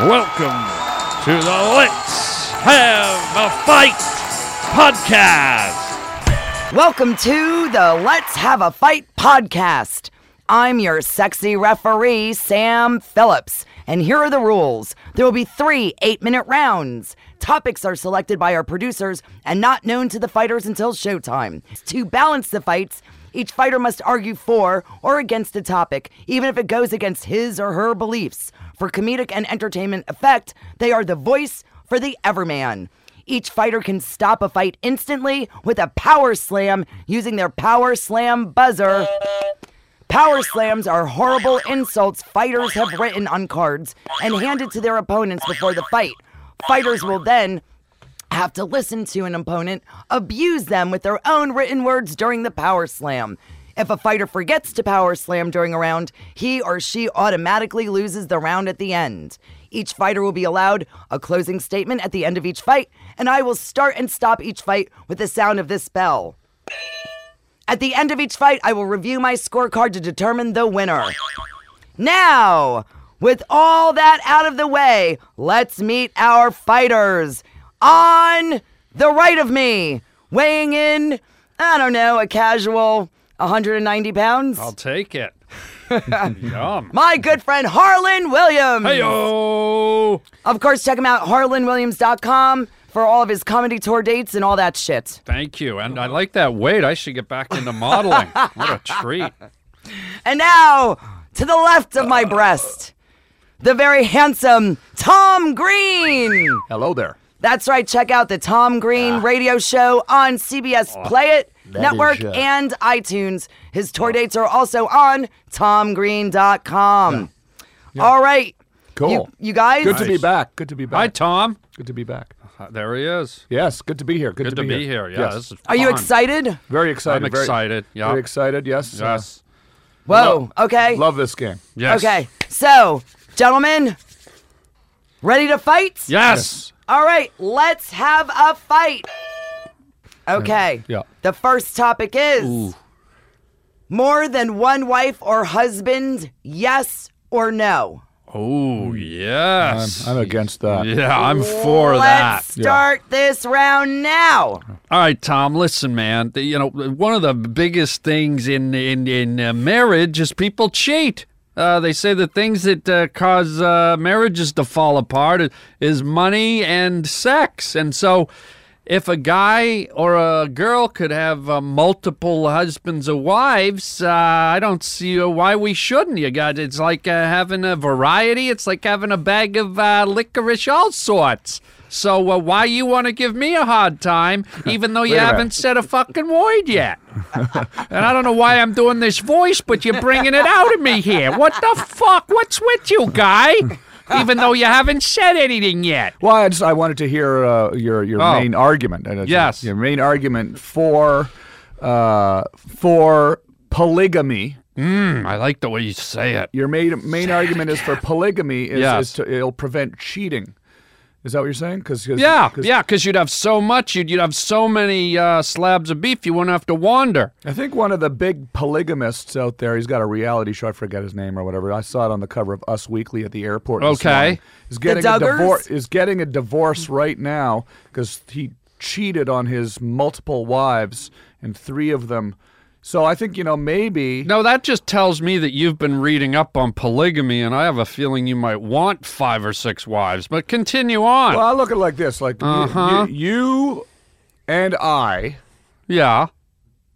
Welcome to the Let's Have a Fight podcast. Welcome to the Let's Have a Fight podcast. I'm your sexy referee, Sam Phillips, and here are the rules. There will be three eight minute rounds. Topics are selected by our producers and not known to the fighters until showtime. To balance the fights, each fighter must argue for or against a topic, even if it goes against his or her beliefs. For comedic and entertainment effect, they are the voice for the everman. Each fighter can stop a fight instantly with a power slam using their power slam buzzer. Power slams are horrible insults fighters have written on cards and handed to their opponents before the fight. Fighters will then have to listen to an opponent abuse them with their own written words during the power slam. If a fighter forgets to power slam during a round, he or she automatically loses the round at the end. Each fighter will be allowed a closing statement at the end of each fight, and I will start and stop each fight with the sound of this bell. At the end of each fight, I will review my scorecard to determine the winner. Now, with all that out of the way, let's meet our fighters. On the right of me, weighing in, I don't know, a casual 190 pounds, I'll take it. Yum. my good friend Harland Williams. Heyo! Of course, check him out, harlandwilliams.com, for all of his comedy tour dates and all that shit. Thank you. And I like that weight. I should get back into modeling. what a treat. And now, to the left of my breast, the very handsome Tom Green. Hello there. That's right. Check out the Tom Green radio show on CBS Play It Network is, uh, and iTunes. His tour dates are also on tomgreen.com. All right. Cool. You, you guys? Good to be back. Good to be back. Hi, Tom. Good to be back. Uh, There he is. Yes, good to be here. Good, Good to be here. Yeah, Yes. Are you excited? Very excited. I'm very- excited. Yeah. Very excited. Yes. uh, Yes. Whoa. Okay. love this game. Yes. Okay. So, gentlemen, ready to fight? Yes. All right, let's have a fight. Okay. Yeah. The first topic is more than one wife or husband, yes or no? Oh, I'm, yes. I'm against that. yeah, I'm for that. Let's that. start this round now. All right, Tom. Listen, man. The- you know, one of the biggest things in in in uh, marriage is people cheat. Uh, they say the things that uh, cause uh, marriages to fall apart is money and sex, and so. If a guy or a girl could have uh, multiple husbands or wives, uh, I don't see uh, why we shouldn't. You got it's like having a variety. It's like having a bag of licorice, all sorts. So uh, why you want to give me a hard time, even though you Wait a minute. haven't said a fucking word yet? and I don't know why I'm doing this voice, but you're bringing it out of me here. What the fuck? What's with you, guy? Even though you haven't said anything yet. Well, I just I wanted to hear uh, your your Oh. main argument. And it's- Yes. Your main argument for uh, for polygamy. Mm, I like the way you say it. Your main main argument is for polygamy is, Yes. is to it'll prevent cheating. Is that what you're saying? Because Yeah, yeah, because you'd have so much, you'd, you'd have so many uh, slabs of beef, you wouldn't have to wander. I think one of the big polygamists out there, he's got a reality show. I forget his name or whatever. I saw it on the cover of Us Weekly at the airport. Okay. morning. is getting a divorce. Is getting a divorce right now because he cheated on his multiple wives and three of them. So I think you know maybe. No, that just tells me that you've been reading up on polygamy, and I have a feeling you might want five or six wives. But continue on. Well, I look at it like this: like you- Uh-huh. you, you and I yeah,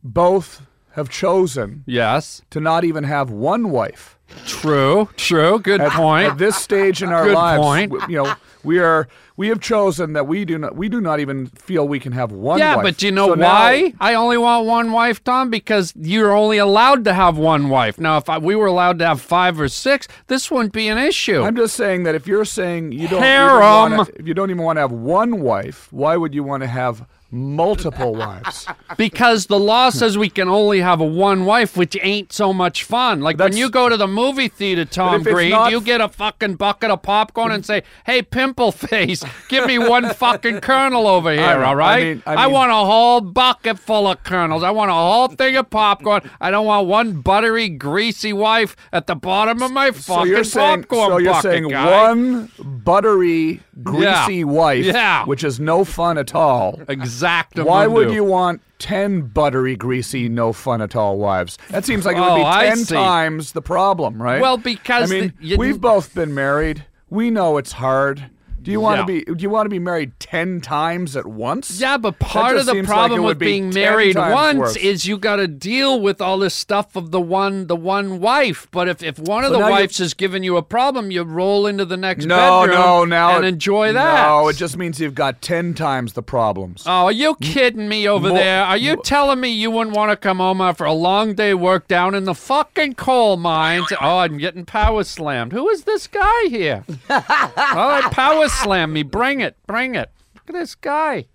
both have chosen yes, to not even have one wife. true, true. Good at, point. At this stage in our Good lives, point. you know, we are we have chosen that we do not we do not even feel we can have one. yeah, wife. but do you know So now- why I only want one wife, Tom? Because you're only allowed to have one wife. Now, if I, we were allowed to have five or six, this wouldn't be an issue. I'm just saying that if you're saying you don't Harem. even wanna, if you don't even want to have one wife, why would you want to have multiple wives. Because the law says we can only have a one wife, which ain't so much fun. Like when you go to the movie theater, Tom Green, not- you get a fucking bucket of popcorn and say, "Hey, pimple face, give me one fucking kernel over here, know. all right? I mean- I mean- want a whole bucket full of kernels. I want a whole thing of popcorn. I don't want one buttery, greasy wife at the bottom of my fucking So you're saying, popcorn so you're bucket, saying guy. one buttery, greasy wife, Yeah. which is no fun at all. Exact. Why would you want ten buttery, greasy, no fun at all wives? That seems like it would Oh, be ten times the problem, right? Well, because I mean, the- you- we've both been married. We know it's hard. Do you want to Yeah. be? Do you want to be married ten times at once? Yeah, but part of the seems like problem with would be being married once worse. is you got to deal with all this stuff of the one the one wife. But if, if one of So the you- wives is giving you a problem, you roll into the next No, bedroom no, now and it- enjoy that. No, it just means you've got ten times the problems. Oh, are you kidding me over More- there? Are you telling me you wouldn't want to come home after a long day work down in the fucking coal mines? Oh, I'm getting power slammed. Who is this guy here? All right, power slam me. Bring it. Bring it. Look at this guy.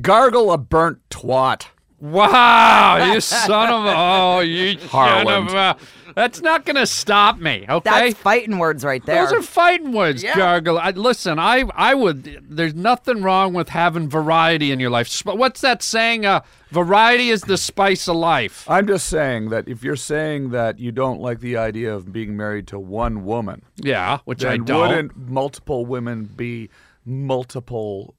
Gargle a burnt twat. Wow, you son of a oh, you son Harland. of a. That's not gonna stop me, okay? That's fighting words right there. Those are fighting words, Yeah. gargle. I, listen, I I would. There's nothing wrong with having variety in your life. Sp- What's that saying? Uh, variety is the spice of life. I'm just saying that if you're saying that you don't like the idea of being married to one woman, Yeah, which I don't. wouldn't multiple women be multiple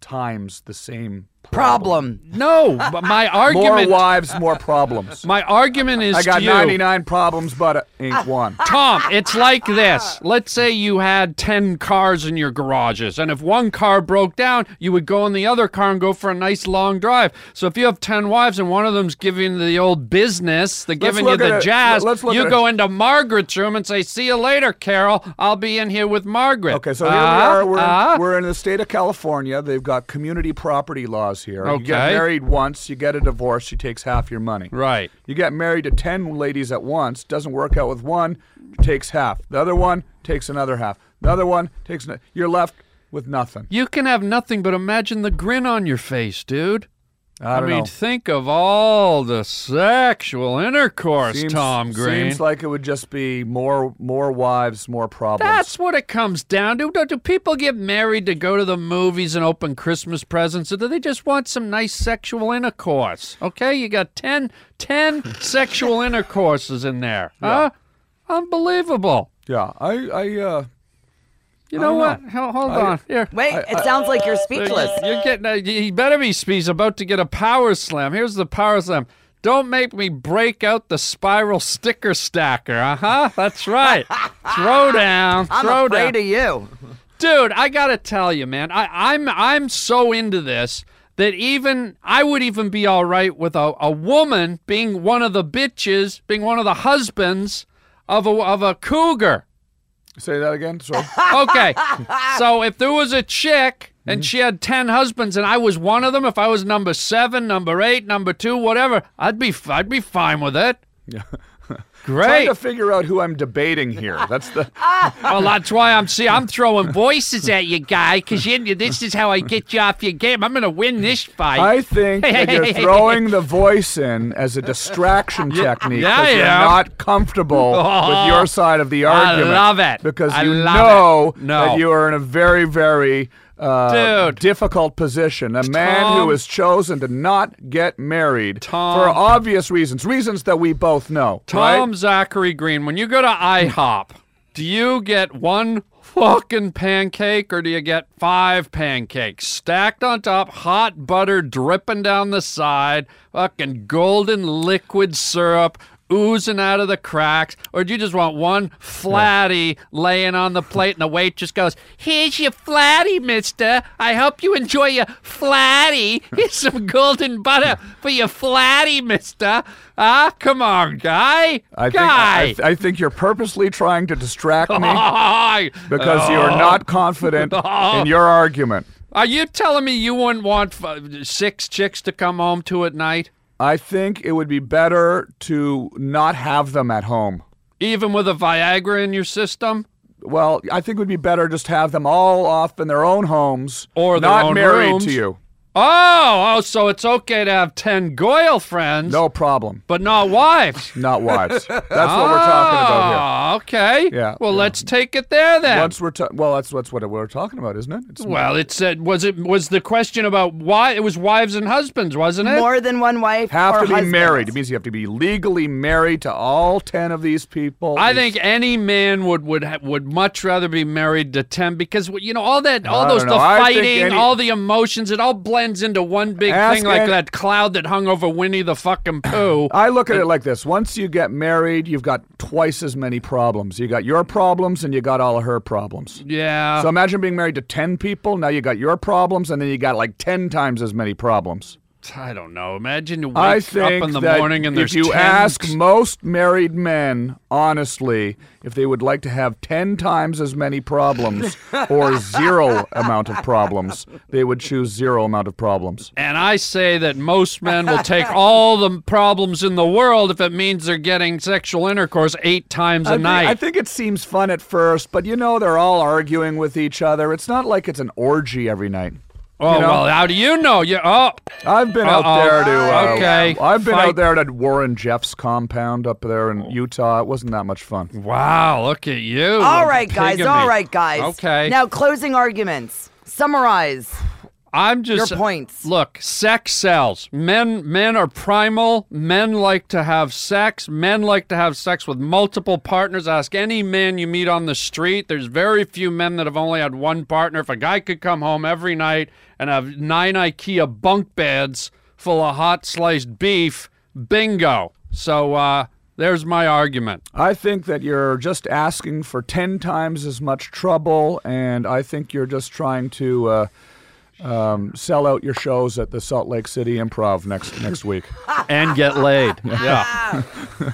times the same Problem. No, but my argument. More wives, more problems. my argument is I got you. 99 problems, but ain't one. Tom, it's like this. Let's say you had 10 cars in your garages, and if one car broke down, you would go in the other car and go for a nice long drive. So if you have 10 wives and one of them's giving the old business, they're giving you the jazz, look you it. go into Margaret's room and say, See you later, Carol. I'll be in here with Margaret. Okay, so here we Ah, are. We're, ah. we're in the state of California. They've got community property laws here. You get married once, you get a divorce, she takes half your money. Right. You get married to 10 ladies at once, doesn't work out with one, takes half. The other one takes another half. The other one takes an- you're left with nothing. You can have nothing but imagine the grin on your face, dude. I don't mean, know. think of all the sexual intercourse, Seems, Tom Green. seems like it would just be more more wives, more problems. That's what it comes down to. Do, do people get married to go to the movies and open Christmas presents, or do they just want some nice sexual intercourse? Okay, you got 10, 10 sexual intercourses in there. Huh? Unbelievable. yeah, I I uh You know don't what? know. Hold I- on. Here. Wait, it sounds like you're speechless. You're getting. A, he better be speech about to get a power slam. Here's the power slam. Don't make me break out the spiral sticker stacker. Uh huh. That's right. throw down. I'm throw afraid down. of you. Dude, I gotta tell you, man, I, I'm I'm so into this that even I would even be all right with a, a woman being one of the bitches, being one of the husbands of a of a cougar. Say that again. Sorry. Okay, so if there was a chick and she had ten husbands and I was one of them, if I was number seven, number eight, number two, whatever, I'd be I'd be fine with it. Yeah. Great. Trying to figure out who I'm debating here. That's the ah. Well, that's why I'm see I'm throwing voices at you, guy, because you, this is how I get you off your game. I'm gonna win this fight. I think that you're throwing the voice in as a distraction technique yeah, because you're not comfortable with your oh. side of the argument. I argument. love it. Because I you love know it. No. that you are in a very, very uh, Dude. difficult position. A man Tom. who has chosen to not get married Tom. for obvious reasons, reasons that we both know. Tom right? Zachary Green, when you go to IHOP, do you get one fucking pancake or do you get five pancakes stacked on top, hot butter dripping down the side, fucking golden liquid syrup? Oozing out of the cracks, or do you just want one flatty laying on the plate and the waitress goes, Here's your flatty, mister. I hope you enjoy your flatty. Here's some golden butter for your flatty, mister. Ah, come on, guy. I think, guy. I, I, I think you're purposely trying to distract me because you're not confident in your argument. Are you telling me you wouldn't want f- six chicks to come home to at night, I think it would be better to not have them at home. even with a Viagra in your system? Well, I think it would be better just have them all off in their own homes Or not own married rooms. to you. Oh, oh, so it's okay to have 10 Goyle friends, No problem. but not wives. Not wives. That's what we're ah, talking about here. okay. Yeah, Well, yeah. let's take it there then. Once we're ta- well, that's that's what we're talking about, isn't it? It's well, it said was it was the question about why it was wives and husbands, wasn't it? More than one wife. have or to be husband. married. It means you have to be legally married to all ten of these people. I It's- think any man would would ha- would much rather be married to ten because you know all that all those don't the know. I think fighting, any- all the emotions, it all blends into one big Ask thing like any- that cloud that hung over Winnie the fucking Pooh. I look at it like this: once you get married, you've got twice as many problems. You got your problems, and you got all of her problems. yeah. So imagine being married to ten people. Now you got your problems, and then you got like ten times as many problems. I don't know. Imagine you wake I up in the morning and there's if you 10 ask most married men honestly if they would like to have 10 times as many problems or zero amount of problems, they would choose zero amount of problems. And I say that most men will take all the problems in the world if it means they're getting sexual intercourse eight times a I night. I think it seems fun at first, but you know they're all arguing with each other. It's not like it's an orgy every night. Oh you know? well, how do you know? You oh I've been out Uh-oh. there to. Uh, Okay. I've been Fight. out there at Warren Jeffs' compound up there in Utah. It wasn't that much fun. wow, look at you. All right, guys. All right, guys. Okay. Now, closing arguments. Summarize. I'm just Your points. Look, sex sells. Men men are primal. Men like to have sex. Men like to have sex with multiple partners. Ask any man you meet on the street. There's very few men that have only had one partner. If a guy could come home every night and have nine IKEA bunk beds full of hot sliced beef, bingo. So uh there's my argument. I think that you're just asking for 10 times as much trouble, and I think you're just trying to uh, um, sell out your shows at the Salt Lake City Improv next next week. And get laid. yeah.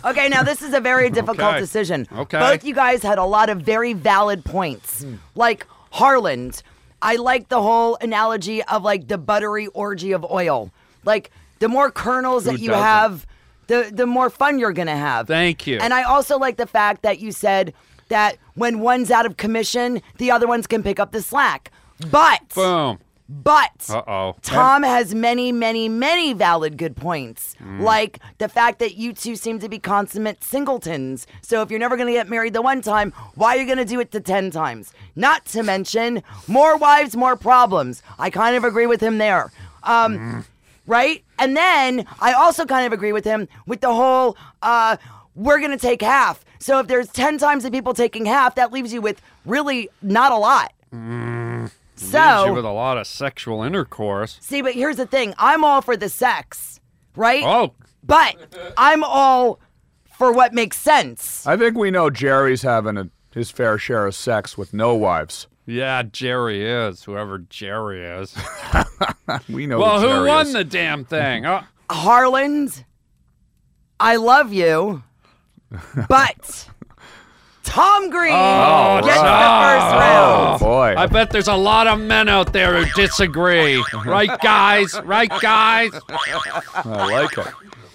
Okay, now this is a very difficult Okay. decision. Okay. Both you guys had a lot of very valid points. Like Harland, I like the whole analogy of like the buttery orgy of oil. Like the more kernels that you doesn't? have, the the more fun you're gonna have. Thank you. And I also like the fact that you said that when one's out of commission, the other ones can pick up the slack. But Boom. But Uh-oh. Tom has many, many, many valid good points. Like the fact that you two seem to be consummate singletons. So if you're never going to get married the one time, why are you going to do it the 10 times? Not to mention, more wives, more problems. I kind of agree with him there. Um, Right? And then I also kind of agree with him with the whole uh, we're going to take half. So if there's 10 times the people taking half, that leaves you with really not a lot. So Leaves you with a lot of sexual intercourse. See, but here's the thing. I'm all for the sex, right? Oh, But I'm all for what makes sense. I think we know Jerry's having a, his fair share of sex with no wives. yeah, Jerry is, whoever Jerry is. We know well, who, who won is. the damn thing? Oh, Harland, I love you, but Tom Green Oh, gets Tom. the first Oh boy! I bet there's a lot of men out there who disagree. right, guys? Right, guys? I like it.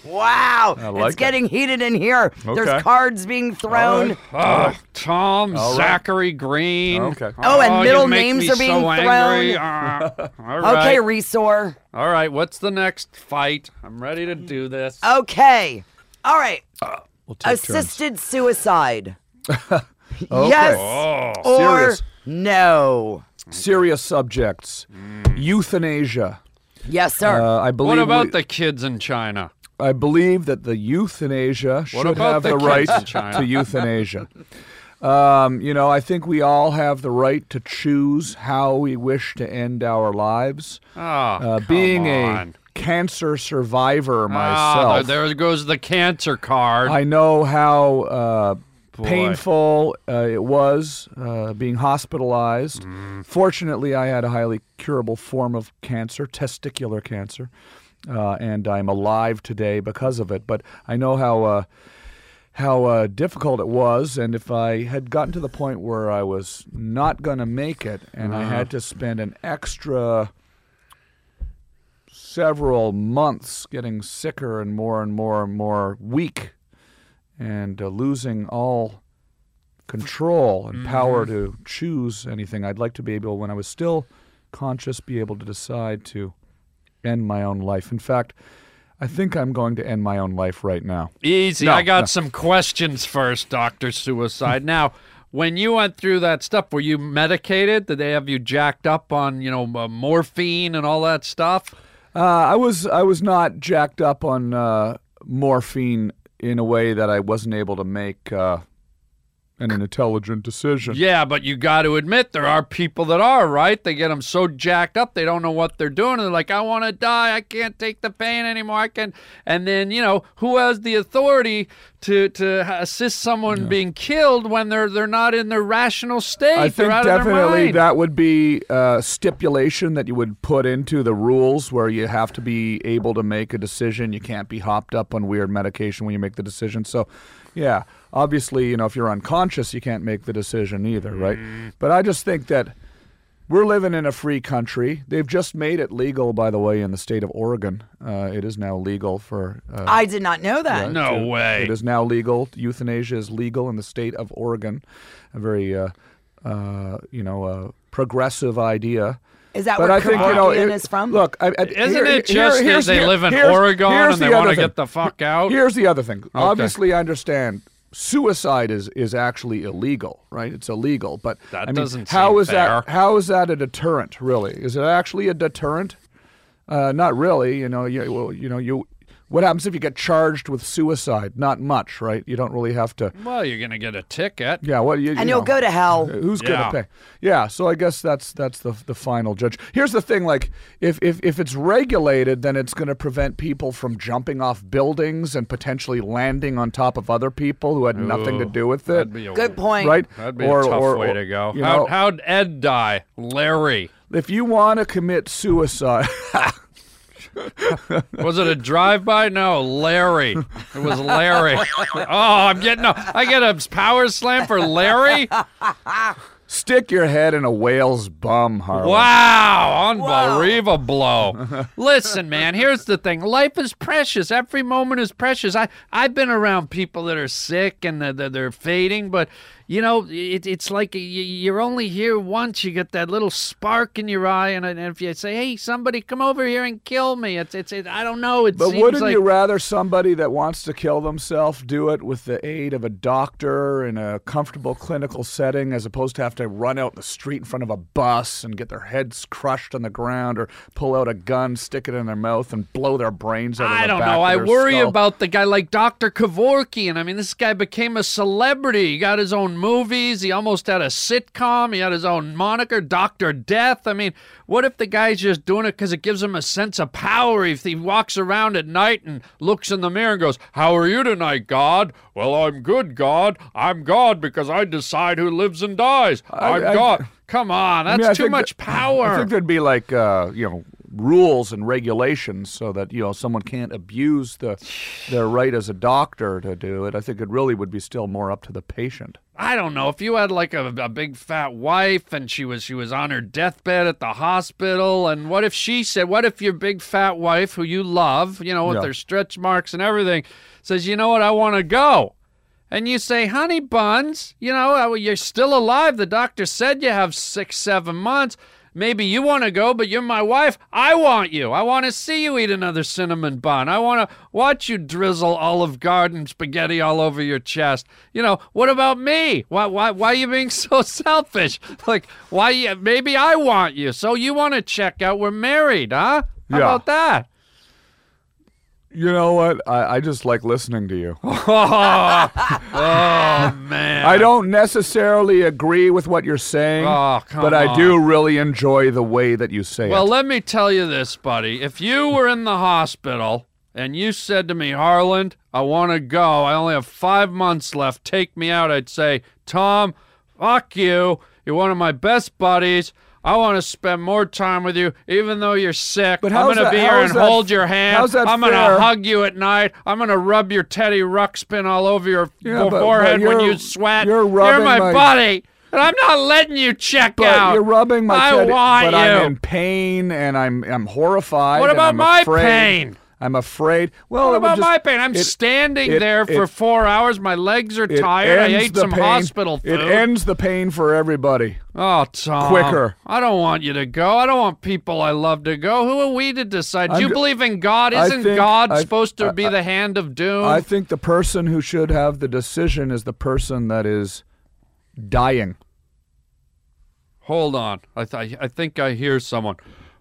Wow, like it's it. getting heated in here. Okay. There's cards being thrown. right. Oh, Tom, All right. Zachary Green. Okay. Oh, and middle make names are being so angry. Uh, all right. Okay, Resor. All right, what's the next fight? I'm ready to do this. Okay. All right. We'll take turns. Assisted suicide. Okay. Yes Oh. or Serious. no. Serious subjects. Euthanasia. Yes, sir. Uh, I believe What about we- the kids in China? I believe that the euthanasia should have the the, right to euthanasia. Um, you know, I think we all have the right to choose how we wish to end our lives. Oh, Uh, come being on. a cancer survivor Ah, myself, there there goes the cancer card. I know how uh, Boy. painful uh, it was uh, being hospitalized. Mm. Fortunately, I had a highly curable form of cancer, testicular cancer, uh, and I'm alive today because of it. But I know how. Uh, how uh, difficult it was, and if I had gotten to the point where I was not going to make it, and I Uh-huh. had to spend an extra several months getting sicker and more and more and more weak and uh, losing all control and power to choose anything. I'd like to be able, when I was still conscious, be able to decide to end my own life. In fact, I think I'm going to end my own life right now. Easy. No, I got no. some questions first, Doctor Suicide. now, when you went through that stuff, were you medicated? Did they have you jacked up on, you know, uh, morphine and all that stuff? Uh, I was I was not jacked up on uh, morphine in a way that I wasn't able to make uh, an, an intelligent decision. Yeah, but you got to admit there are people that are, right? They get them so jacked up they don't know what they're doing. And they're like, I want to die. I can't take the pain anymore. I can. And then you know who has the authority to to assist someone being killed when they're they're not in their rational state? I They're think out of their definitely that would be a stipulation that you would put into the rules where you have to be able to make a decision. You can't be hopped up on weird medication when you make the decision. So, yeah, obviously, you know, if you're unconscious, you can't make the decision either, right? Mm. But I just think that we're living in a free country. They've just made it legal, by the way, in the state of Oregon. Uh, it is now legal for. Uh, I did not know that. No to- way. It is now legal. Euthanasia is legal in the state of Oregon. A very, uh, uh, you know, uh, progressive idea. Is that But where I think you know. Kevorkian it- is from? Look, I, I, Isn't here- it here- just that here's- they here- live in here's- Oregon here's and they want to get the fuck out? Here's the other thing. Obviously, I understand suicide is is actually illegal, right? It's illegal, but That I mean, doesn't how is that? How is that a deterrent? Really, is it actually a deterrent? Uh, not really. You know, you well, you know, you. What happens if you get charged with suicide? Not much, right? You don't really have to. well, you're gonna get a ticket. Yeah, what you, and you you'll know, go to hell. Uh, who's Yeah. gonna pay? Yeah, so I guess that's that's the the final judge. Here's the thing: like, if if if it's regulated, then it's going to prevent people from jumping off buildings and potentially landing on top of other people who had nothing to do with it. That'd be a, Good point. Right? That'd be Or- a tough or- way or, to go. you How, know, how'd Ed die? Larry. if you want to commit suicide, Was it a drive-by? No, Larry. It was Larry. Oh, I'm getting a, I get a power slam for Larry. stick your head in a whale's bum, Harland. Wow, unbelievable. Listen, man, here's the thing. Life is precious. Every moment is precious. I, I've been around people that are sick and they're, they're, they're fading, but, you know, it, it's like you, you're only here once. You get that little spark in your eye, and, and if you say, hey, somebody come over here and kill me, it's, it's, it, I don't know. It But wouldn't like, you rather somebody that wants to kill themselves do it with the aid of a doctor in a comfortable clinical setting as opposed to have to run out in the street in front of a bus and get their heads crushed on the ground or pull out a gun, stick it in their mouth, and blow their brains out I the don't know. I worry skull? about the guy like Dr. Kevorkian. I mean, this guy became a celebrity. He got his own movies. He almost had a sitcom. He had his own moniker, Dr. Death. I mean, what if the guy's just doing it because it gives him a sense of power? If he walks around at night and looks in the mirror and goes, How are you tonight, God? Well, I'm good, God. I'm God because I decide who lives and dies. I'm I- God. Come on, I that's mean, I too think much power. I think there'd be like uh, you know rules and regulations so that you know someone can't abuse the their right as a doctor to do it. I think it really would be still more up to the patient. I don't know if you had like a, a big fat wife and she was she was on her deathbed at the hospital and what if she said what if your big fat wife who you love you know with Yeah. her stretch marks and everything says you know what I want to go and you say honey buns you know uh, you're still alive the doctor said you have 6 7 months Maybe you want to go, but you're my wife. I want you. I want to see you eat another cinnamon bun. I want to watch you drizzle Olive Garden spaghetti all over your chest. You know, what about me? Why, why, why are you being so selfish? Like, why? Maybe I want you, so you want to check out. We're married, huh? How Yeah. about that? You know what? I, I just like listening to you. Oh man. I don't necessarily agree with what you're saying, Oh, but I on. do really enjoy the way that you say Well, it. Well, let me tell you this, buddy. If you were in the hospital and you said to me, Harland, I want to go. I only have five months left. Take me out. I'd say, Tom, fuck you. You're one of my best buddies. I want to spend more time with you, even though you're sick. But I'm going to be here and that- hold your hand. I'm going to hug you at night. I'm going to rub your Teddy Ruxpin all over your Yeah, but- but forehead when you're- you sweat. you're rubbing my, my- buddy, and I'm not letting you check but out. you're rubbing my I teddy, want but you. I'm in pain and I'm I'm horrified. What about my afraid. pain? I'm afraid. Well, What about just- my pain? I'm it- standing it- there for it- four hours. My legs are tired. I ate some pain- hospital food. It ends the pain for everybody. Oh, Tom. Quicker. I don't want you to go. I don't want people I love to go. Who are we to decide? Do I'm you believe in God? Isn't think- God I- supposed to I- be the hand of doom? I think the person who should have the decision is the person that is dying. Hold on. I, th- I think I hear someone.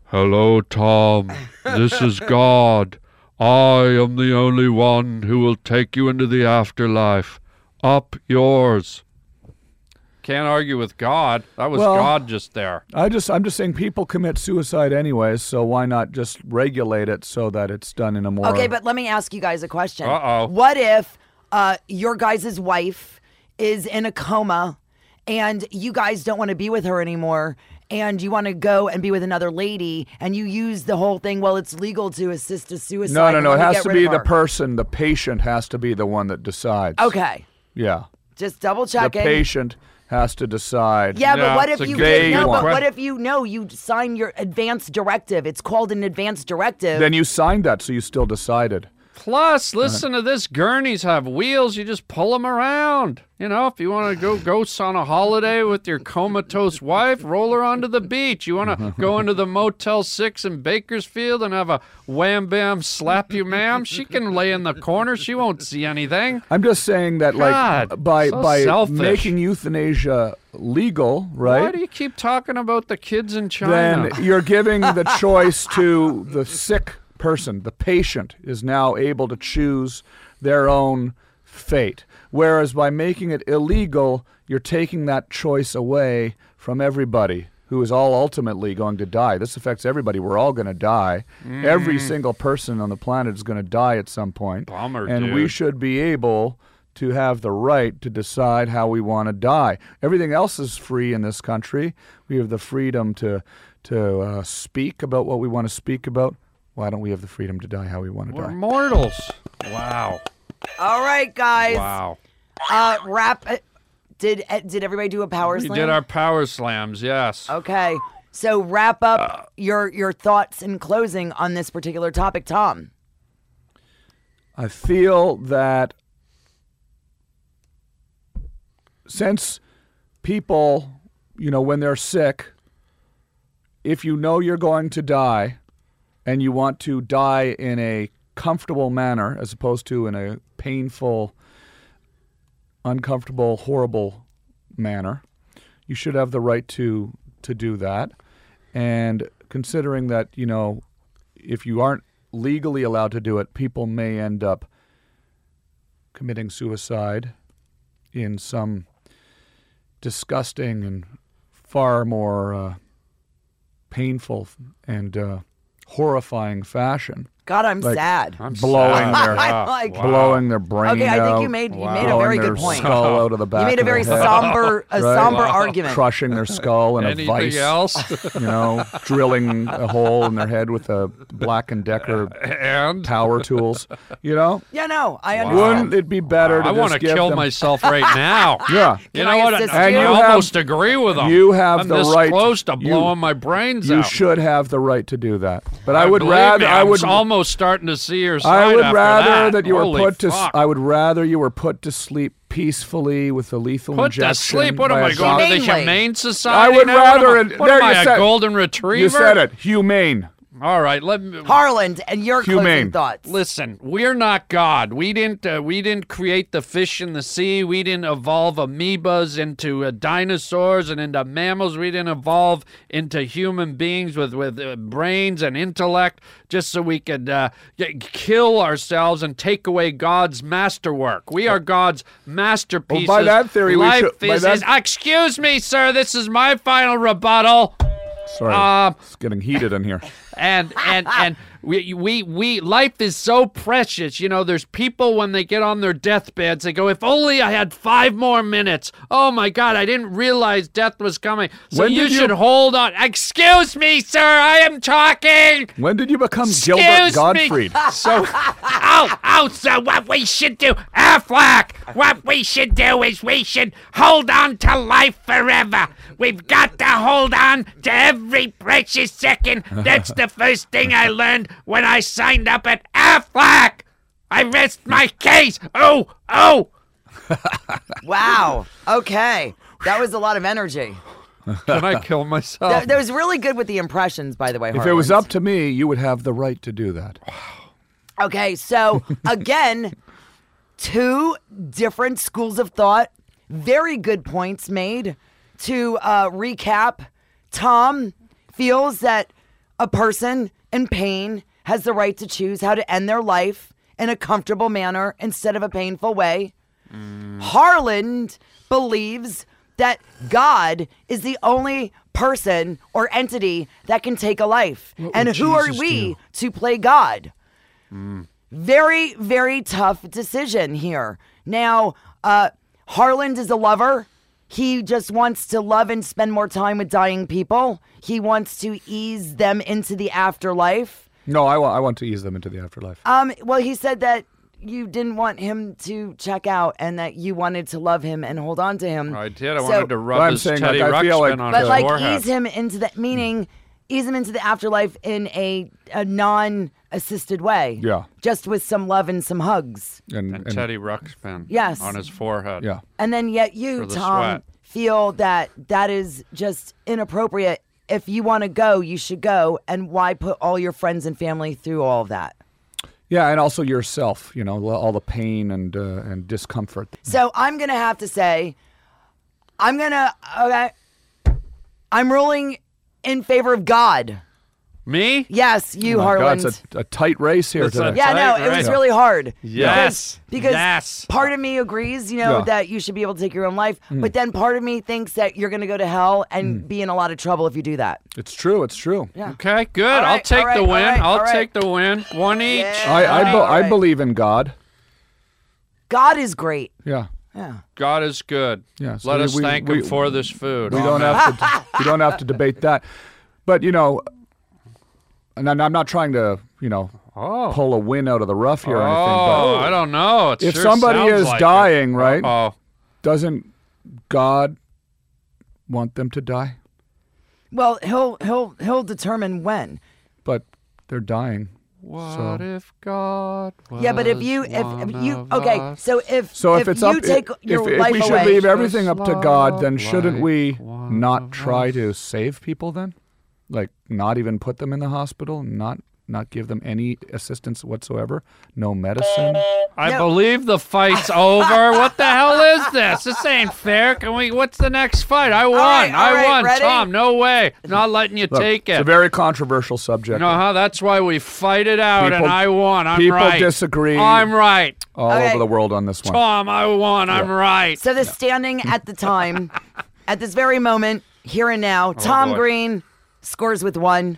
Hello, Tom. This is God. I am the only one who will take you into the afterlife. Up yours. Can't argue with God. That was Well- God just there. I just I'm just saying people commit suicide anyways, so why not just regulate it so that it's done in a more Okay, but let me ask you guys a question. Uh-oh. What if uh, your guys' wife is in a coma and you guys don't want to be with her anymore and you want to go and be with another lady and you use the whole thing, well, it's legal to assist a suicide. No, no, no. It has to be the person, the patient has to be the one that decides. Okay. Yeah. Just double check The patient has to decide. Yeah, Yeah, but what if you vague no? But what if you know you sign your advance directive? It's called an advance directive. Then you signed that, so you still decided. Plus, uh-huh. listen to this. Gurneys have wheels. You just pull them around. You know, if you want to go ghosts on a holiday with your comatose wife, roll her onto the beach. You want to go into the Motel 6 in Bakersfield and have a wham bam slap you, ma'am? She can lay in the corner. She won't see anything. I'm just saying that, like, by so by selfish. making euthanasia legal, right? Why do you keep talking about the kids in China? then you're giving the choice to the sick person. The patient is now able to choose their own fate. Whereas by making it illegal, you're taking that choice away from everybody who is all ultimately going to die. This affects everybody. We're all going to die. Every single person on the planet is going to die at some point. Bummer, and we should be able to have the right to decide how we want to die. Everything else is free in this country. We have the freedom to to uh, speak about what we want to speak about. Why don't we have the freedom to die how we want to We're die? mortals. Wow. All right, guys. Wow. Uh, wrap. it. Did uh, did everybody do a power slam? We slam? did our power slams, yes. Okay. So wrap up Uh. your your thoughts in closing on this particular topic, Tom. I feel that since people, you know, when they're sick, if you know you're going to die and you want to die in a comfortable manner as opposed to in a painful, uncomfortable, horrible manner, you should have the right to to do that. And considering that, you know, if you aren't legally allowed to do it, people may end up committing suicide in some disgusting and far more uh, painful and uh, horrifying fashion, God, I'm Like, sad. I'm blowing sad. their I'm like- Wow. blowing their brain Okay, I think you made you Wow. made a very their good point. skull out of the back. You made a very somber a Right. somber Wow. argument. crushing their skull in a Anything vice. else? You know, drilling a hole in their head with a Black and Decker and power tools. You know, Yeah, no, I understand. wouldn't it be better to I want to kill them- myself right now. Yeah. You know I what? assist I, you? I And you have- almost agree with them. you have I'm the this right- close to you- blowing my brains You out. should have the right to do that. But I would rather I would almost starting to see your I would after rather that. you were Holy put to s- fuck. I would rather you were put to sleep peacefully with a lethal Put injection. to sleep. What am by I a going to the Humane Society? I would now? What am rather I- it- What there am I, you a said- golden retriever? You said it. Humane. All right, let me. Harland and your closing thoughts. Listen, we're not God. We didn't. Uh, we didn't create the fish in the sea. We didn't evolve amoebas into uh, dinosaurs and into mammals. We didn't evolve into human beings with with uh, brains and intellect just so we could uh, get, kill ourselves and take away God's masterwork. We are God's masterpieces. Well, by that theory, we life should- by is, that- is- Excuse me, sir. This is my final rebuttal. Sorry, Um, it's getting heated in here. and and and we we we life is so precious you know there's people when they get on their deathbeds they go if only i had five more minutes oh my god i didn't realize death was coming so When you did you- should hold on excuse me sir i am talking When did you become excuse Gilbert me. Gottfried? so oh, oh, so what we should do, Aflac, what we should do is we should hold on to life forever. We've got to hold on to every precious second. That's the first thing I learned when I signed up at Aflac. I rest my case. Oh, oh. Wow. Okay. That was a lot of energy. Can I kill myself? That, that was really good with the impressions, by the way. If it was up to me, you would have the right to do that. Okay, so again, two different schools of thought. Very good points made. To uh, recap, Tom feels that a person in pain has the right to choose how to end their life in a comfortable manner instead of a painful way. Harland believes that God is the only person or entity that can take a life. and would who are we do? to play God? Very, very tough decision here. Now, uh, Harland is a lover. He just wants to love and spend more time with dying people. He wants to ease them into the afterlife. No, I want I want to ease them into the afterlife. Um, well, he said that you didn't want him to check out and that you wanted to love him and hold on to him. I did. I So- wanted to rub Well, I'm his saying, Teddy like, I feel Ruxpin like- on but his like forehead. ease him into that meaning ease him into the afterlife in a, a non-assisted way Yeah. just with some love and some hugs And, and and- Teddy Ruxpin. Yes. On his forehead. yeah. and then yet you tom sweat. feel that that is just inappropriate if you want to go you should go and why put all your friends and family through all of that Yeah, and also yourself, you know, all the pain and uh, and discomfort. so i'm gonna have to say i'm gonna okay i'm ruling in favor of god Me? yes you Oh my harland it's a, a tight race here It's today. Yeah, no, Tight it was really hard. Yes. Because, because Yes. part of me agrees, you know, Yeah. that you should be able to take your own life, hmm. but then part of me thinks that you're going to go to hell and hmm. be in a lot of trouble if you do that. It's true. It's true. Yeah. Okay, good. All I'll take all right, the win. right, I'll all right. take the win. One each. Yeah. I I, be- All I believe in God. God is great. Yeah. Yeah. God is good. Yeah, so Let we- us we- thank we- him for this food. We don't Amen. have to. we don't have to debate that. But you know, and I'm I'm not trying to you know Oh. pull a win out of the rough here or anything. Oh, But I don't know. It if sure somebody is like it. dying, right? Oh, doesn't God want them to die? Well, he'll he'll he'll determine when. But they're dying. What So- if God? Yeah, but if you if, if you okay, so if So if, it's you up, take if, your if life we should away, leave everything up to God, then Just shouldn't like we not try us. to save people then? Like not even put them in the hospital, not not give them any assistance whatsoever, no medicine. I No. believe the fight's over. What the hell is this? This ain't fair. Can we? What's the next fight? I won. right, all I right, won. ready? Tom, no way. Not letting you Look, take it. It's a very controversial subject. You know how that's why we fight it out, and People- I won. I'm people right. disagree. I'm right. all Okay. over the world on this one. Tom, I won. I'm right. So the standing at the time, at this very moment, here and now, oh, Tom boy. Green scores with one.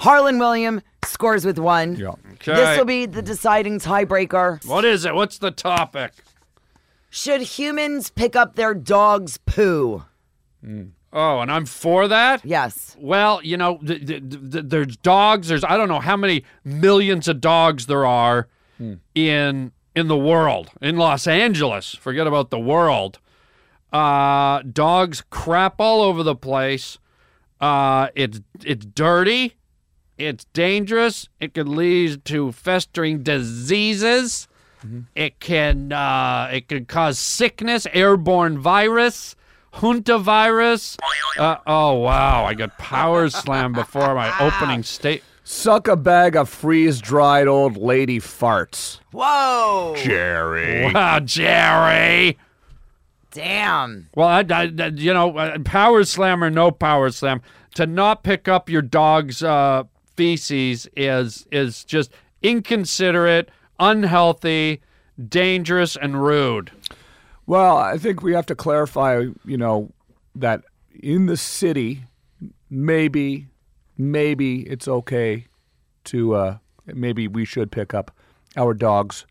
Harland William scores with one. Yeah. This will be the deciding tiebreaker. What is it? What's the topic? Should humans pick up their dog's poo? Oh, and I'm for that. Yes. Well, you know, th- th- th- there's dogs. There's I don't know how many millions of dogs there are in in the world. In Los Angeles, forget about the world. Uh, dogs crap all over the place. Uh, it's it's dirty. It's dangerous. It could lead to festering diseases. It can uh, it can cause sickness, airborne virus, hanta virus. Uh, oh wow! I got power slam before my opening state. Suck a bag of freeze dried old lady farts. Whoa. Jerry. Wow, Jerry. Damn. Well, I, I, I- you know, uh, power slam or no power slam, to not pick up your dog's uh, feces is is just inconsiderate, unhealthy, dangerous, and rude. Well, I think we have to clarify, you know, that in the city, maybe, maybe it's okay to, uh, maybe we should pick up our dog's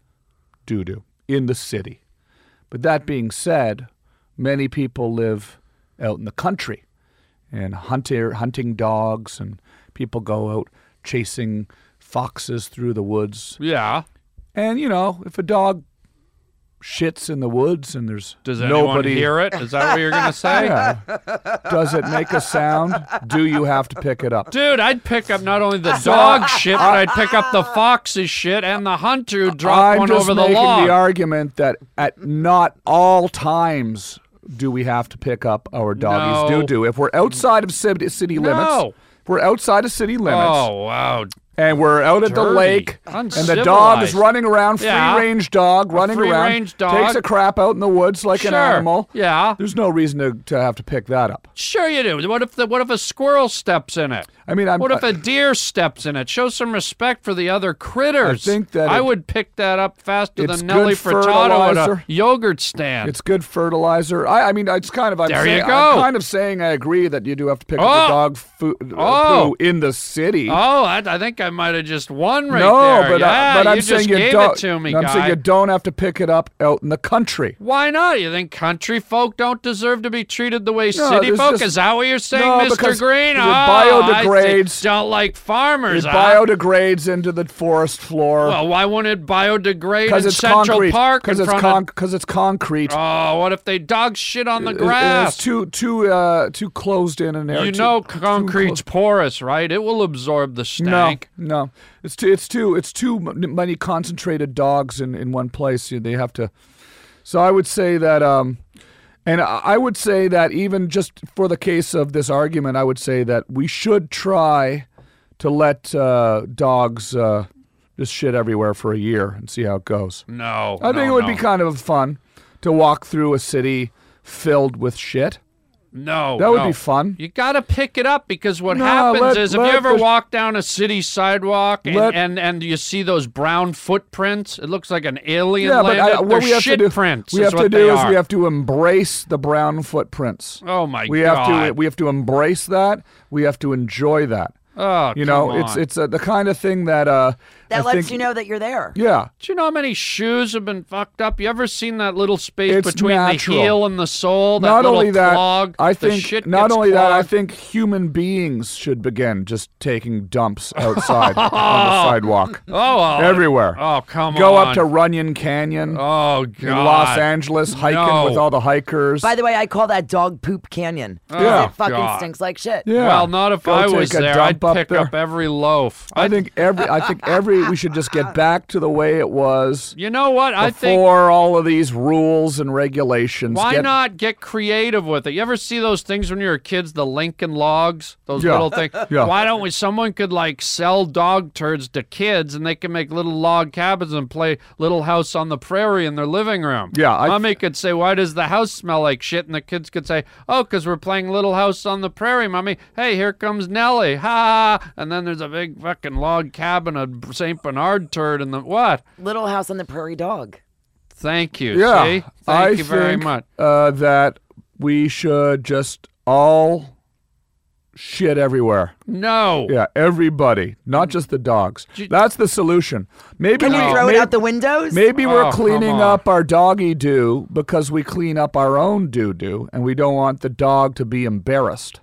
doo doo in the city. But that being said, many people live out in the country and hunter, hunting dogs, and people go out chasing foxes through the woods. Yeah. And you know, if a dog shits in the woods and there's Does anyone nobody hear it? Is that what you're gonna say? Yeah. Does it make a sound? Do you have to pick it up? Dude, I'd pick up not only the dog shit, but I'd pick up the fox's shit and the hunter who dropped I'm one just over the making the argument that at not all times do we have to pick up our doggies No. doo doo. If we're outside of city, city limits, No. We're outside of city limits, oh wow, and we're out at the Dirty. lake, and the dog Uncivilized. is running around, free Yeah. range dog, running around, free-range dog. takes a crap out in the woods like sure, an animal. Yeah, There's no reason to, to have to pick that up. sure you do. What if the what if a squirrel steps in it? I mean, I'm, What if a deer steps in it? Show some respect for the other critters. I think that I it- would pick that up faster It's than good Nelly Furtado at a yogurt stand. It's good fertilizer. I, I mean, it's kind of. I'm There saying, you I'm go. kind of saying I agree that you do have to pick up Oh. the dog foo- uh, Oh. poo in the city. oh, I, I think I might have just won right no, there. but yeah, I, but I'm just saying you don't. me, I'm guy. saying you don't have to pick it up out in the country. Why not? You think country folk don't deserve to be treated the way No, city folk? just- Is that what you're saying, No, Mr. Green? it oh, I biodegrades. Don't like farmers. It huh? biodegrades into the forest floor Well, why won't it biodegrade in it's Central concrete. Park Because it's con- it's concrete. Oh, what if they dog shit on the It- grass? It's too too uh, too closed in an area. you know, concrete's porous, right? It will absorb the stank. No, no, it's too it's too it's too many concentrated dogs in in one place. You- They have to. So I would say that, um, and I I would say that even just for the case of this argument, I would say that we should try to let uh, dogs uh, just shit everywhere for a year and see how it goes. No, I think no, it would no. be kind of fun to walk through a city filled with shit. No, That would no. be fun. You got to pick it up because what No, happens let- is if you ever the- walk down a city sidewalk and, Let- and, and you see those brown footprints, it looks like an alien Yeah, but landed. I, what They're we have to shit do, prints. we have to do is are. we have to embrace the brown footprints. Oh my we god! have to we have to embrace that. We have to enjoy that. Oh, You know, come it's on. it's uh, the kind of thing that uh That I lets think, you know that you're there. Yeah, Do you know how many shoes have been fucked up? You ever seen that little space It's between natural. the heel and the sole? That not little only that, clog? I The think shit not gets only that, I think human beings should begin just taking dumps outside on the oh. sidewalk oh, well, everywhere. Oh, come Go on. Go up to Runyon Canyon Oh god. in Los Angeles, hiking No. with all the hikers. By the way, I call that dog poop canyon. Oh, 'Cause Yeah. It fucking God. stinks like shit. yeah. Well, not if Go I take was a there. dump I'd up pick there. up every loaf. I think every I think every we should just get back to the way it was You know what? I think before all of these rules and regulations. why Get- not get creative with it? You ever see those things when you were kids, the Lincoln logs, those Yeah. little things? Yeah. Why don't we? Someone could like sell dog turds to kids, and they can make little log cabins and play Little House on the Prairie in their living room. Yeah, I- mommy could say, "Why does the house smell like shit?" And the kids could say, "Oh, because we're playing Little House on the Prairie, mommy. Hey, here comes Nellie, ha!" And then there's a big fucking log cabin, a Saint Bernard turd, and the what? Little House on the Prairie dog. Thank you. Yeah, See? Thank I you very think, much. Uh, that we should just all shit everywhere. No. Yeah, everybody, not just the dogs. That's the solution. Maybe Can we you throw it maybe, out the windows? Maybe we're Oh, come cleaning on. up our doggy doo because we clean up our own doo doo, and we don't want the dog to be embarrassed.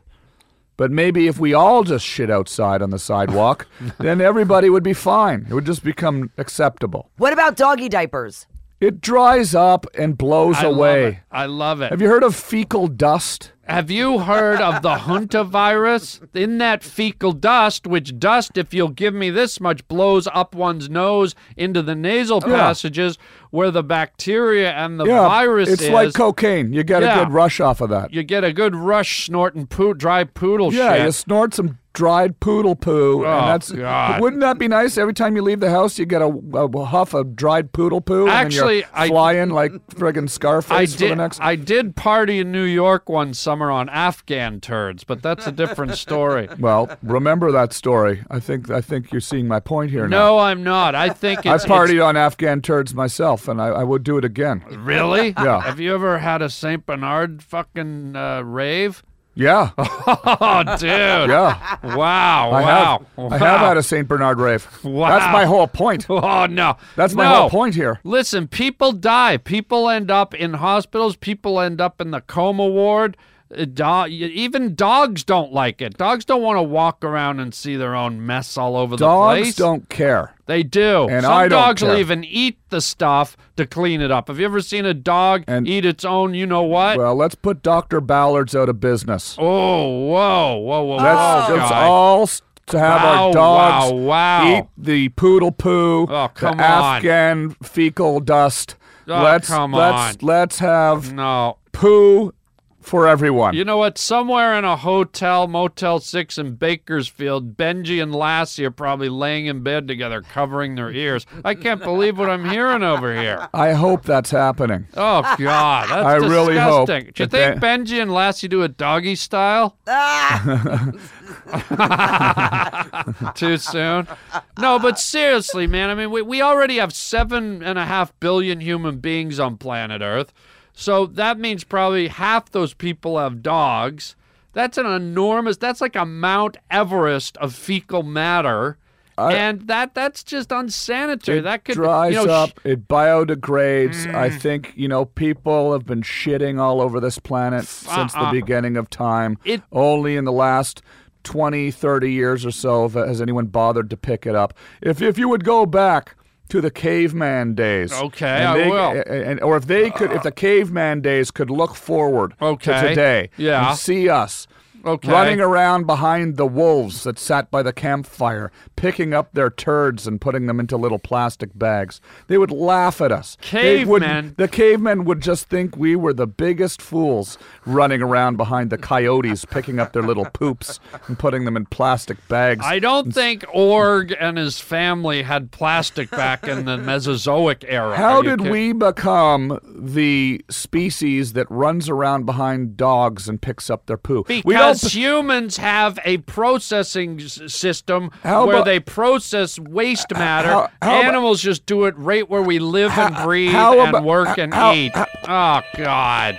But maybe if we all just shit outside on the sidewalk, then everybody would be fine. It would just become acceptable. What about doggy diapers? It dries up and blows I away. Love. I love it. Have you heard of fecal dust? Have you heard of the hanta virus? In that fecal dust, which dust, if you'll give me this much, blows up one's nose into the nasal passages where the bacteria and the yeah, virus it's is. like cocaine. You get Yeah. a good rush off of that. you get a good rush snorting poo- dry poodle shit. yeah, shit. you snort some dried poodle poo, Oh, and that's. God. Wouldn't that be nice? Every time you leave the house, you get a, a huff of dried poodle poo, Actually, and then I- you're flying like friggin' Scarface I for did. the next. I did party in New York one summer on Afghan turds, but that's a different story. well, remember that story. I think I think you're seeing my point here now. No, I'm not. I think I it's, partied on Afghan turds myself, and I, I would do it again. really. Yeah. Have you ever had a Saint Bernard fucking uh, rave? Yeah, Oh, dude. yeah. Wow. I wow. have. I have had a Saint Bernard rave. Wow. That's my whole point. Oh no. That's my No. whole point here. Listen, people die. People end up in hospitals. People end up in the coma ward. Uh, do- even dogs don't like it. Dogs don't want to walk around and see their own mess all over the place. Dogs don't care. They do. And Some I dogs will even eat the stuff to clean it up. Have you ever seen a dog And- eat its own? You know what? Well, let's put Dr. Ballard's out of business. oh, whoa, whoa, whoa, Let's, whoa, let's all to have Wow, our dogs wow, wow. eat the poodle poo, Oh, come the on. Afghan fecal dust. Oh, let's come let's on. let's have No. poo for everyone. You know what? Somewhere in a hotel, Motel 6 in Bakersfield, Benji and Lassie are probably laying in bed together, covering their ears. I can't believe what I'm hearing over here. I hope that's happening. Oh, God. That's I really hope disgusting. Do you think Benji and Lassie do it doggy style? Too soon? No, but seriously, man. I mean, we, we already have seven and a half billion human beings on planet Earth. So that means probably half those people have dogs. That's an enormous, that's like a Mount Everest of fecal matter. I- and that that's just unsanitary. It that could dries you know, up. sh- it biodegrades. I Mm. think you know people have been shitting all over this planet since the uh-uh. beginning of time. It- Only in the last 20, 30 years or so has anyone bothered to pick it up. If if you would go back to the caveman days, Okay, and I they- will. and, or if they could, if uh, the caveman days could look forward Okay, to today, yeah. and see us. Okay. Running around behind the wolves that sat by the campfire, picking up their turds and putting them into little plastic bags. They would laugh at us. Would- Cavemen. The cavemen would just think we were the biggest fools running around behind the coyotes, picking up their little poops and putting them in plastic bags. I don't think Org and his family had plastic back in the Mesozoic era. How did kid- we become the species that runs around behind dogs and picks up their poo? we don't Because humans have a processing s- system How where about- they process waste uh, matter. how- how about- Animals just do it right where we live and breathe how and about- work and how- eat. oh God!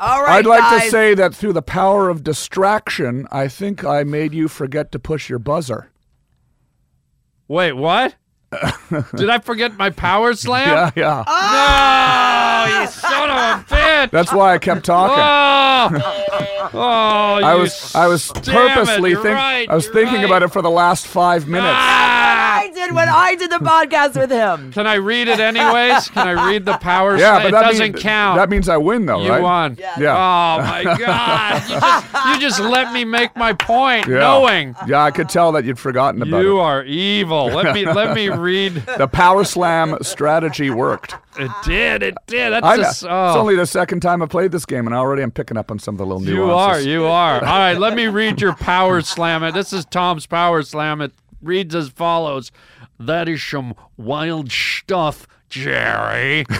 All right, I'd like guys. to say that through the power of distraction, I think I made you forget to push your buzzer. Wait, what? did I forget my power slam? Yeah, yeah. No, you son of a bitch! That's why I kept talking. Oh, oh I was I was purposely you're right, I was thinking right. about it for the last five minutes. Ah! I did when I did the podcast with him. Can I read it anyways? Can I read the power yeah, slam? but It that doesn't mean- count. That means I win, though, you right? won. Yeah. Yeah. Oh my God! You just, you just let me make my point, Yeah. knowing Yeah, I could tell that you'd forgotten about you it. You are evil. Let me let me read. The power slam strategy worked. It did. It did. That's I, just. It's Oh. only the second time I played this game, and already I'm picking up on some of the little nuances. You are, you are. All right, let me read your power slam. It. This is Tom's power slam. It reads as follows: That is some wild stuff, Jerry.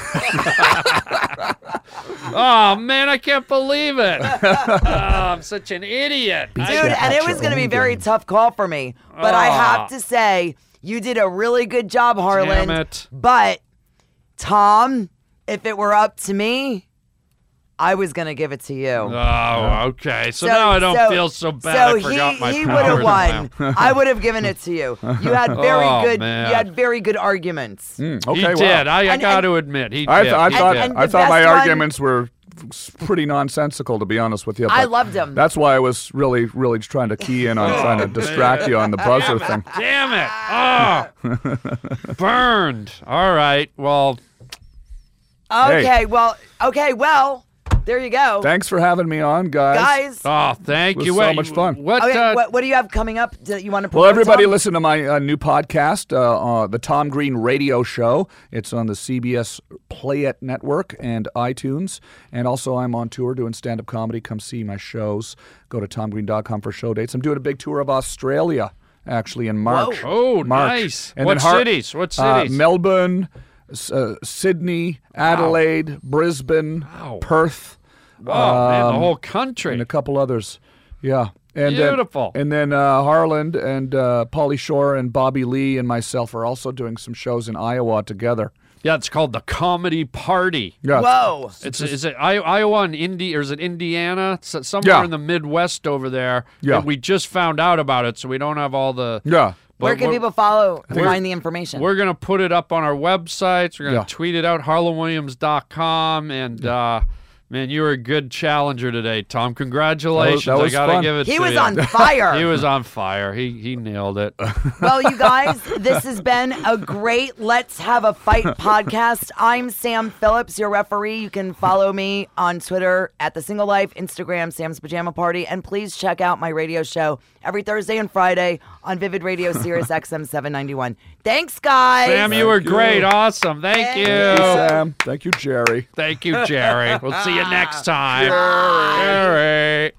oh man, I can't believe it. Oh, I'm such an idiot. I- Dude, and it was going to be a very tough call for me. But I have oh. to say, you did a really good job, Harland. Damn it. But, Tom, if it were up to me, I was going to give it to you. Oh, okay. So, now I don't feel so bad. So I forgot he, my he would have won. I would have given it to you. You had very Oh, good. man. You had very good arguments. Mm, He okay, wow. did. I, I got and- to admit, he I, did. th- I He thought did. I thought my one- arguments were pretty nonsensical, to be honest with you. I loved him. That's why I was really, really trying to key in on trying to distract you on the buzzer thing. Damn it! Oh, burned. All right. Well, Okay, well, okay, well, there you go. Thanks for having me on, guys. Guys, oh, thank was you. so Wait, much fun. What? okay, uh, what, what do you have coming up that you want to promote? Well, everybody, Tom? listen to my uh, new podcast, uh, uh, the Tom Green Radio Show. It's on the CBS Play.it Network and iTunes. And also, I'm on tour doing stand up comedy. Come see my shows. Go to tomgreen.com for show dates. I'm doing a big tour of Australia, actually, in March. Oh, March. nice. And What then Har- cities? What uh, cities? Melbourne, s- uh, Sydney, Adelaide, Brisbane, Wow. Perth oh, man, the um, whole country. and a couple others. Yeah. And Beautiful. Then, and then uh, Harland and uh, Pauly Shore and Bobby Lee and myself are also doing some shows in Iowa together. yeah, it's called the Comedy Party. Yeah. Whoa. It's, is it Iowa and Indy or is it Indiana? S- somewhere Yeah. in the Midwest over there. Yeah. And we just found out about it, so we don't have all the. Yeah. Where can people follow and find the information? We're gonna put it up on our websites. We're gonna Yeah. tweet it out, harlandwilliams.com, and uh, Man, you were a good challenger today, Tom. Congratulations. That was I gotta fun. give it He to was you. on fire. He was on fire. He he nailed it. well, you guys, this has been a great Let's Have a Fight podcast. I'm Sam Phillips, your referee. You can follow me on Twitter at The Single Life, Instagram, Sam's Pajama Party, and please check out my radio show every Thursday and Friday on Vivid Radio Sirius XM 791. Thanks, guys. Sam, you were you. great. Awesome. Thank Thank you. Thank you, Sam. Thank you, Jerry. Thank you, Jerry. We'll see you next time. Jerry.